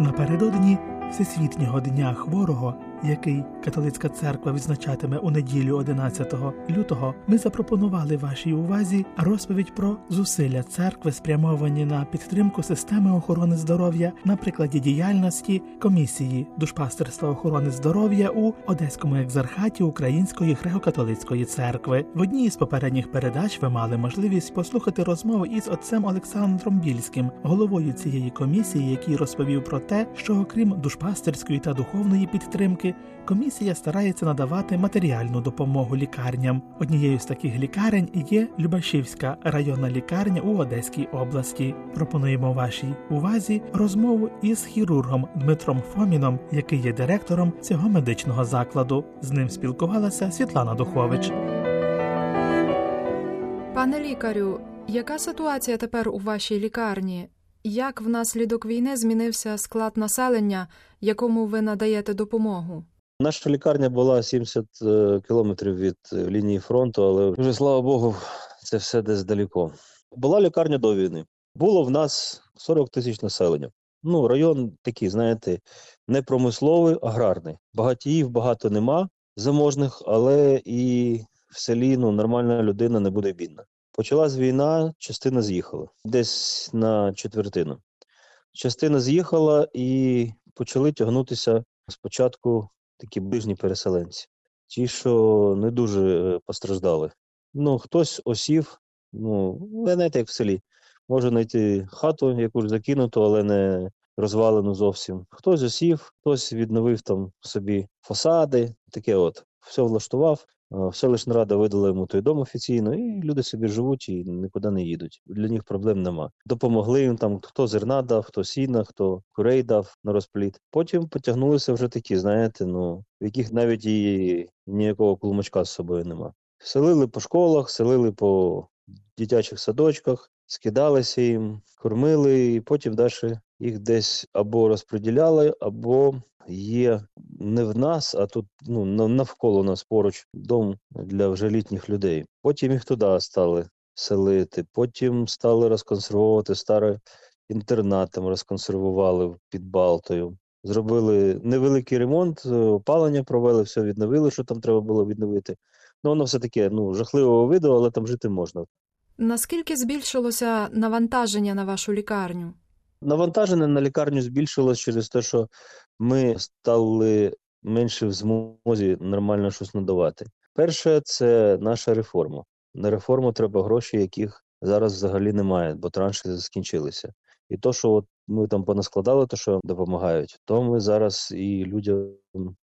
Напередодні Всесвітнього дня хворого, який католицька церква відзначатиме у неділю 11 лютого, ми запропонували вашій увазі розповідь про зусилля церкви, спрямовані на підтримку системи охорони здоров'я на прикладі діяльності комісії душпастерства охорони здоров'я у Одеському екзархаті Української греко-католицької церкви. В одній із попередніх передач ви мали можливість послухати розмову із отцем Олександром Більським, головою цієї комісії, який розповів про те, що окрім душпастерської та духовної підтримки, комісія старається надавати матеріальну допомогу лікарням. Однією з таких лікарень є Любашівська районна лікарня у Одеській області. Пропонуємо вашій увазі розмову із хірургом Дмитром Фоміном, який є директором цього медичного закладу. З ним спілкувалася Світлана Духович. Пане лікарю, яка ситуація тепер у вашій лікарні? Як внаслідок війни змінився склад населення, якому ви надаєте допомогу? Наша лікарня була 70 е, кілометрів від е, лінії фронту, але вже слава Богу, це все десь далеко. Була лікарня до війни. Було в нас 40 тисяч населення. Ну, район такий, знаєте, не промисловий, аграрний. Багатіїв багато нема заможних, але і в селі ну, нормальна людина не буде бідна. Почалась війна, частина з'їхала десь на четвертину. Частина з'їхала і почали тягнутися спочатку такі ближні переселенці. Ті, що не дуже е, постраждали. Ну, хтось осів, ну, ви знаєте, як в селі. Може знайти хату, якусь закинуту, але не розвалену зовсім. Хтось осів, хтось відновив там собі фасади, таке от. Все влаштував. А, Селищна рада видала йому той дом офіційно, і люди собі живуть і нікуди не їдуть. Для них проблем нема. Допомогли їм там, хто зерна дав, хто сіна, хто курей дав на розпліт. Потім потягнулися вже такі, знаєте, ну в яких навіть і ніякого клумачка з собою нема. Селили по школах, селили по дитячих садочках, скидалися їм, кормили, і потім далі їх десь або розподіляли, або є не в нас, а тут ну, навколо нас поруч дом для вже літніх людей. Потім їх туди стали селити, потім стали розконсервовувати старий інтернат, розконсервували під Балтою. Зробили невеликий ремонт, е, опалення провели, все відновили, що там треба було відновити. Ну, воно все таке, ну, жахливого виду, але там жити можна. Наскільки збільшилося навантаження на вашу лікарню? Навантаження на лікарню збільшилось через те, що ми стали менше в змозі нормально щось надавати. Перше, це наша реформа. На реформу треба гроші, яких зараз взагалі немає, бо транші скінчилися. І то, що от ми там понаскладали, то що допомагають, то ми зараз і людям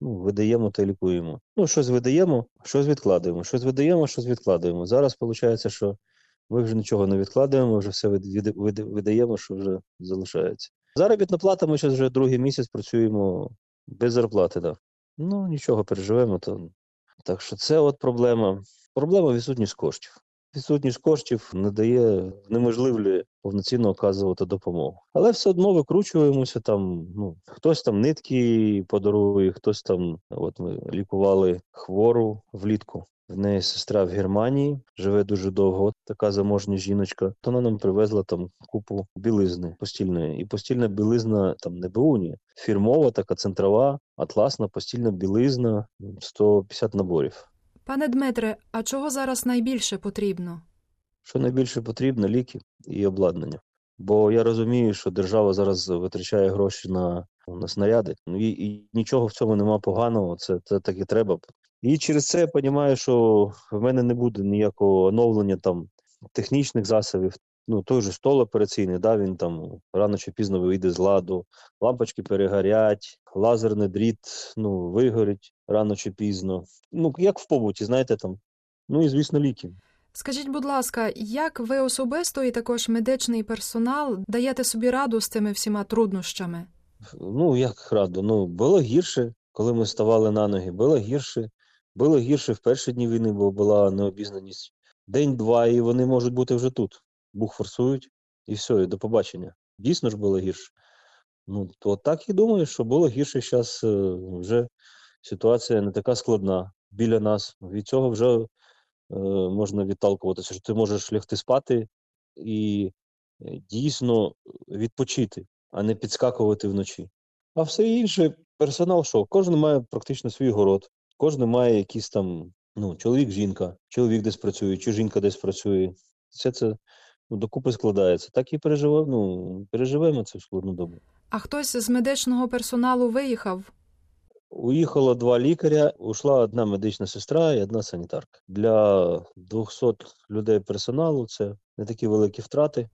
ну, видаємо та лікуємо. Ну, щось видаємо, щось відкладуємо, щось видаємо, щось відкладуємо. Зараз виходить, що ми вже нічого не відкладаємо, вже все видаємо, що вже залишається. Заробітна плата, ми зараз вже другий місяць працюємо без зарплати, да. Ну, нічого, переживемо. То... Так що це от проблема. Проблема відсутність коштів. Відсутність коштів не дає, неможливлює повноцінно оказувати допомогу. Але все одно викручуємося там. Ну, хтось там нитки подарує, хтось там. От ми лікували хвору влітку. В неї сестра в Германії живе дуже довго. Така заможня жіночка. То вона нам привезла там купу білизни постільної. І постільна білизна там не бауні, фірмова, така центрова, атласна постільна білизна 150 наборів. Пане Дмитре, а чого зараз найбільше потрібно? Що найбільше потрібно ліки і обладнання. Бо я розумію, що держава зараз витрачає гроші на, на снаряди. Ну і, і нічого в цьому нема поганого. Це, це так і треба. І через це я розумію, що в мене не буде ніякого оновлення там технічних засобів. Ну, той же стол операційний, да, він там рано чи пізно вийде з ладу, лампочки перегорять, лазерний дріт ну, вигорить рано чи пізно. Ну, як в побуті, знаєте, там. Ну і звісно, ліки. Скажіть, будь ласка, як ви особисто і також медичний персонал даєте собі раду з цими всіма труднощами? Ну, як радо, ну, було гірше, коли ми ставали на ноги, було гірше. Було гірше в перші дні війни, бо була необізнаність. День-два, і вони можуть бути вже тут. Бух форсують, і все, і до побачення. Дійсно ж було гірше. Ну, то так і думаю, що було гірше зараз вже ситуація не така складна біля нас. Від цього вже е, можна відталкуватися, що ти можеш лягти спати і е, дійсно відпочити, а не підскакувати вночі. А все інше персонал, що кожен має практично свій город, кожен має якісь там, ну, чоловік, жінка, чоловік десь працює, чи жінка десь працює. Все це ну, докупи складається. Так і переживемо, ну, переживемо цю складну добу. А хтось з медичного персоналу виїхав? Уїхало два лікаря, ушла одна медична сестра і одна санітарка. Для 200 людей персоналу це не такі великі втрати.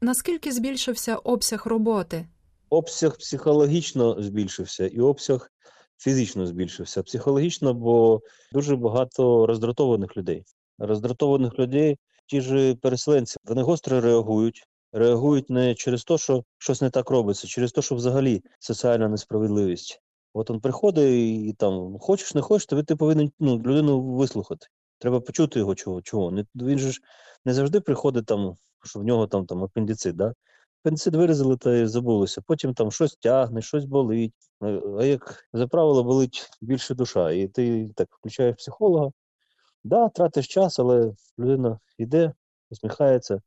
Наскільки збільшився обсяг роботи? Обсяг психологічно збільшився, і обсяг фізично збільшився. Психологічно, бо дуже багато роздратованих людей. Роздратованих людей, ті ж переселенці, вони гостро реагують. Реагують не через те, що щось не так робиться, через те, що взагалі соціальна несправедливість. От він приходить і там хочеш, не хочеш, то ти повинен ну, людину вислухати. Треба почути його чого. чого. Він же ж не завжди приходить там, що в нього там, там апендицит, да? Апендицит вирізали та й забулося. Потім там щось тягне, щось болить. А а як за правило болить більше душа. І ти так включаєш психолога. Да, тратиш час, але людина йде, усміхається,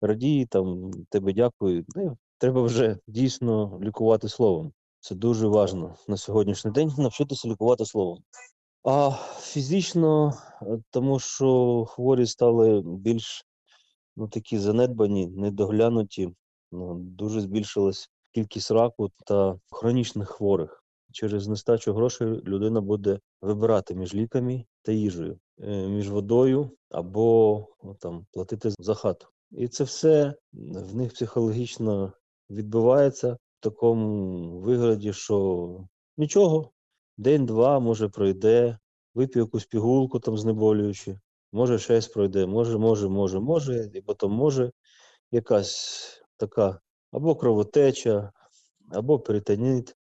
радіє, там, тебе дякує. Ну, треба вже дійсно лікувати словом. Це дуже важливо на сьогоднішній день навчитися лікувати словом. А фізично, е, тому що хворі стали більш ну, такі занедбані, недоглянуті. Ну, дуже збільшилась кількість раку та хронічних хворих. Через нестачу грошей людина буде вибирати між ліками та їжею, між водою або ну, там, платити за хату. І це все в них психологічно відбувається в такому вигляді, що нічого, день-два, може, пройде, вип'ю якусь пігулку там знеболюючи, може щось пройде, може, може, може, може, і потім може якась така або кровотеча, або перитоніт,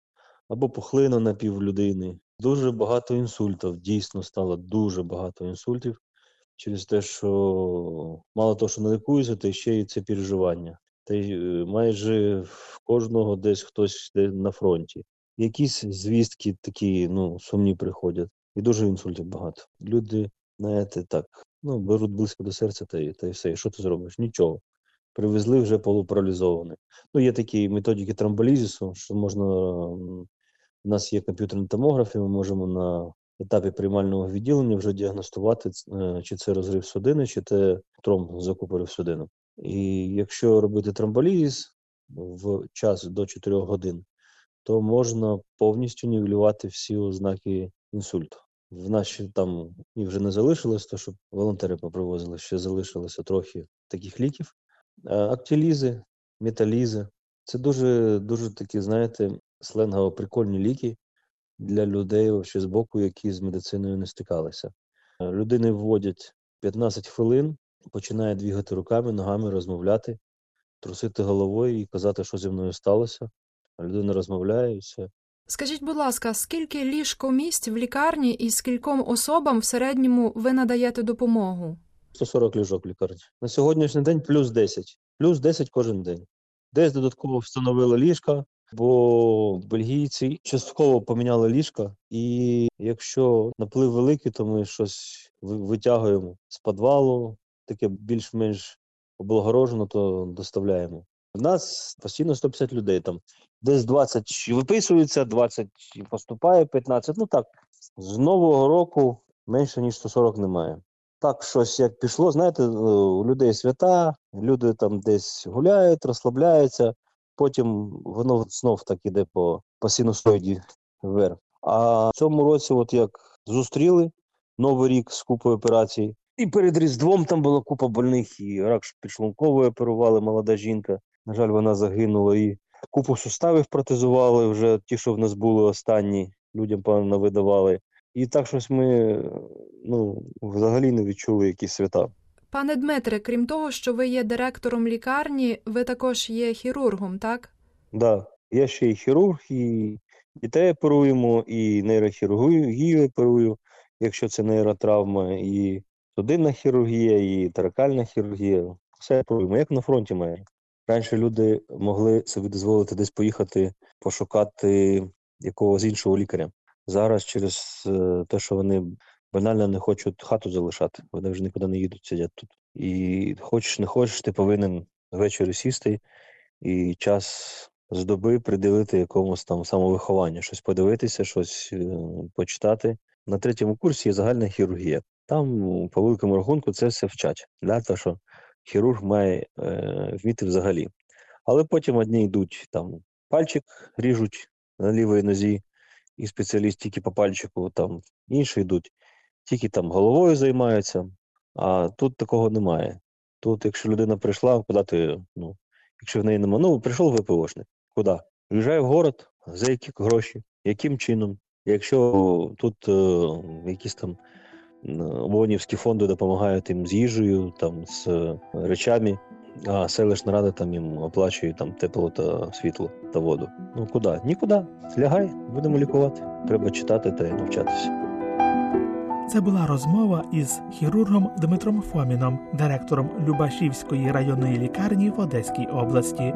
або пухлина на пів людини. Дуже багато інсультів, дійсно стало дуже багато інсультів через те, що мало того, що не лікуються, то ще й це переживання. Та й е, майже в кожного десь хтось на фронті. Якісь звістки такі, ну, сумні приходять. І дуже інсультів багато. Люди, знаєте, так, ну, беруть близько до серця та й, та й все. І що ти зробиш? Нічого. Привезли вже полупаралізований. Ну, є такі методики тромболізису, що можна. У нас є комп'ютерні томографи, ми можемо на етапі приймального відділення вже діагностувати, е, чи це розрив судини, чи це тромб закупорив судину. І якщо робити тромболізис в час до 4 годин, то можна повністю нівелювати всі ознаки інсульту. В ще там і вже не залишилось, то щоб волонтери попривозили, ще залишилося трохи таких ліків. Е, Актилізи, металізи це дуже, дуже такі, знаєте, сленгово прикольні ліки для людей вообще з боку, які з медициною не стикалися. Е, Людини вводять 15 хвилин, починає двігати руками, ногами, розмовляти, трусити головою і казати, що зі мною сталося. Людина розмовляє і все. Скажіть, будь ласка, скільки ліжкомісць в лікарні і скільком особам в середньому ви надаєте допомогу? 140 ліжок в лікарні. На сьогоднішній день плюс 10. Плюс 10 кожен день. Десь додатково встановили ліжка, бо бельгійці частково поміняли ліжка, і якщо наплив великий, то ми щось витягуємо з підвалу, таке більш-менш облагорожено, то доставляємо. У нас постійно 150 людей там. Десь 20 виписується, 20 поступає, 15. Ну так, з нового року менше ніж 140 немає. Так, щось як пішло, знаєте, е, у людей свята, люди там десь гуляють, розслабляються, потім воно знов так іде по, по синусоїді вверх. А в цьому році, от як зустріли Новий рік з купою операцій, і перед Різдвом там була купа больних, і рак підшлункової оперували молода жінка. На жаль, вона загинула. І купу суставів протезували вже ті, що в нас були останні, людям певно видавали. І так щось ми ну, взагалі не відчули якісь свята. Пане Дмитре, крім того, що ви є директором лікарні, ви також є хірургом, так? Да, я ще і хірург, і дітей оперуємо, і нейрохірургію оперую, якщо це нейротравма, і судинна хірургія, і таракальна хірургія. Все оперуємо, як на фронті майже. Раніше люди могли собі дозволити десь поїхати пошукати якогось іншого лікаря. Зараз через е, те, що вони банально не хочуть хату залишати, вони вже нікуди не їдуть, сидять тут. І хочеш, не хочеш, ти повинен ввечері сісти і час з доби приділити якомусь там самовихованню, щось подивитися, щось е, почитати. На третьому курсі є загальна хірургія. Там, по великому рахунку, це все вчать. Да? То, що хірург має е, вміти взагалі. Але потім одні йдуть там пальчик ріжуть на лівій нозі, і спеціаліст тільки по пальчику, там інші йдуть, тільки там головою займаються, а тут такого немає. Тут, якщо людина прийшла, куди ти, ну, якщо в неї немає, ну, прийшов ВПОшник, куди? Виїжджає в город, за які гроші, яким чином? Якщо тут е, якісь там ООНівські фонди допомагають їм з їжею, там, з е, речами, а селищна рада там їм оплачує там тепло та світло та воду. Ну куди? Нікуди. Лягай, будемо лікувати. Треба читати та навчатися. Це була розмова із хірургом Дмитром Фоміном, директором Любашівської районної лікарні в Одеській області.